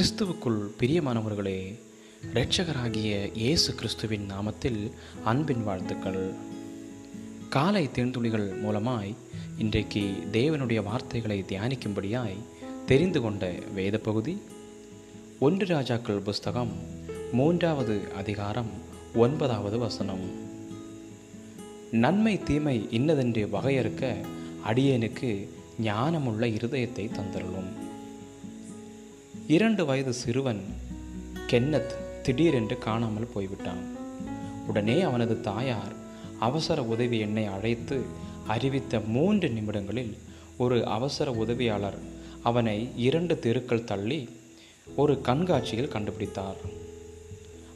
கிறிஸ்துவுக்குள் பிரியமானவர்களே இரட்சகராகிய இயேசு கிறிஸ்துவின் நாமத்தில் அன்பின் வாழ்த்துக்கள். காலை தேர்ந்துளிகள் மூலமாய் இன்றைக்கு தேவனுடைய வார்த்தைகளை தியானிக்கும்படியாய் தெரிந்து கொண்ட வேத பகுதி ஒன்று ராஜாக்கள் புஸ்தகம் மூன்றாவது அதிகாரம் ஒன்பதாவது வசனம். நன்மை தீமை இன்னதென்று வகையறுக்க அடியேனுக்கு ஞானமுள்ள இருதயத்தை தந்தருளும். இரண்டு வயது சிறுவன் கென்னத் திடீரென்று காணாமல் போய்விட்டான். உடனே அவனது தாயார் அவசர உதவி எண்ணை அழைத்து அறிவித்த மூன்று நிமிடங்களில் ஒரு அவசர உதவியாளர் அவனை இரண்டு தெருக்கள் தள்ளி ஒரு கண்காட்சியில் கண்டுபிடித்தார்.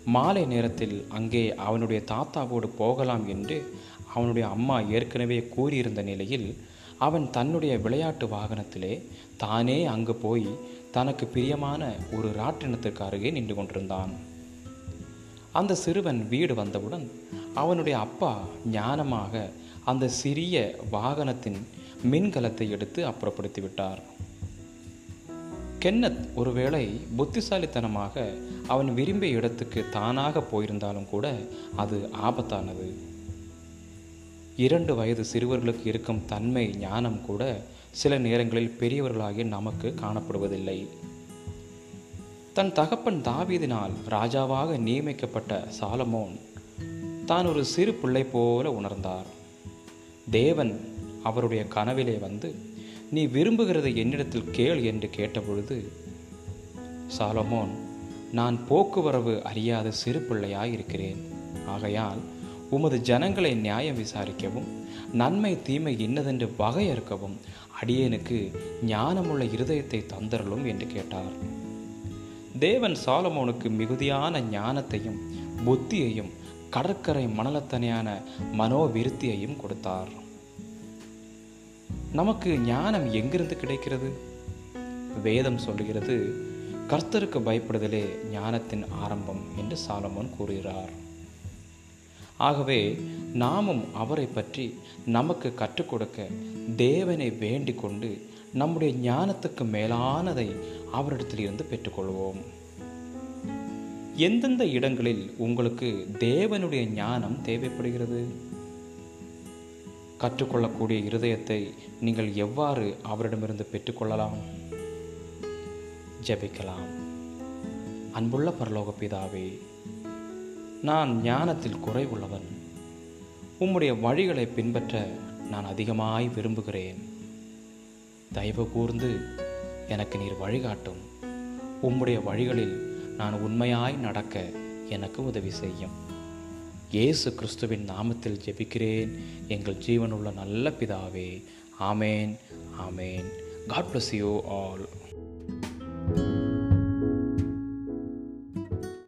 மாலை நேரத்தில் அங்கே அவனுடைய தாத்தாவோடு போகலாம் என்று அவனுடைய அம்மா ஏற்கனவே கூறியிருந்த நிலையில் அவன் தன்னுடைய விளையாட்டு வாகனத்திலே தானே அங்கு போய் தனக்கு பிரியமான ஒரு ராட்டினத்திற்கு அருகே நின்று கொண்டிருந்தான். அந்த சிறுவன் வீடு வந்தவுடன் அவனுடைய அப்பா ஞானமாக அந்த சிறிய வாகனத்தின் மின்கலத்தை எடுத்து அப்புறப்படுத்தி விட்டார். கென்னத் ஒருவேளை புத்திசாலித்தனமாக அவன் விரும்பிய இடத்துக்கு தானாக போயிருந்தாலும் கூட அது ஆபத்தானது. இரண்டு வயது சிறுவர்களுக்கு இருக்கும் தன்மை ஞானம் கூட சில நேரங்களில் பெரியவர்களாகி நமக்கு காணப்படுவதில்லை. தன் தகப்பன் தாவீதினால் ராஜாவாக நியமிக்கப்பட்ட சாலமோன் தான் ஒரு சிறு பிள்ளை போல உணர்ந்தார். தேவன் அவருடைய கனவிலே வந்து நீ விரும்புகிறதை என்னிடத்தில் கேள் என்று கேட்டபொழுது சாலமோன் நான் போக்குவரவு அறியாத சிறு பிள்ளையாய் இருக்கிறேன் ஆகையால் உமது ஜனங்களை நியாயம் விசாரிக்கவும் நன்மை தீமை இன்னதென்று வகையறுக்கவும் அடியேனுக்கு ஞானமுள்ள இருதயத்தை தந்தரலும் என்று கேட்டார். தேவன் சாலமோனுக்கு மிகுதியான ஞானத்தையும் புத்தியையும் கடற்கரை மணலத்தனையான மனோவிருத்தியையும் கொடுத்தார். நமக்கு ஞானம் எங்கிருந்து கிடைக்கிறது? வேதம் சொல்கிறது கர்த்தருக்கு பயப்படுதலே ஞானத்தின் ஆரம்பம் என்று சாலமோன் கூறுகிறார். ஆகவே நாமும் அவரை பற்றி நமக்கு கற்றுக் கொடுக்க தேவனை வேண்டிக் கொண்டு நம்முடைய ஞானத்துக்கு மேலானதை அவரிடத்தில் இருந்து பெற்றுக்கொள்வோம். எந்தெந்த இடங்களில் உங்களுக்கு தேவனுடைய ஞானம் தேவைப்படுகிறது? கற்றுக்கொள்ளக்கூடிய இருதயத்தை நீங்கள் எவ்வாறு அவரிடமிருந்து பெற்றுக்கொள்ளலாம்? ஜெபிக்கலாம். அன்புள்ள பரலோக பிதாவே நான் ஞானத்தில் குறைவுள்ளவன். உம்முடைய வழிகளை பின்பற்ற நான் அதிகமாய் விரும்புகிறேன். தயவு கூர்ந்து எனக்கு நீர் வழிகாட்டும். உம்முடைய வழிகளில் நான் உண்மையாய் நடக்க எனக்கு உதவி செய்யும். இயேசு கிறிஸ்துவின் நாமத்தில் ஜெபிக்கிறேன். எங்கள் ஜீவனுள்ள நல்ல பிதாவே. ஆமேன் ஆமேன். God bless you all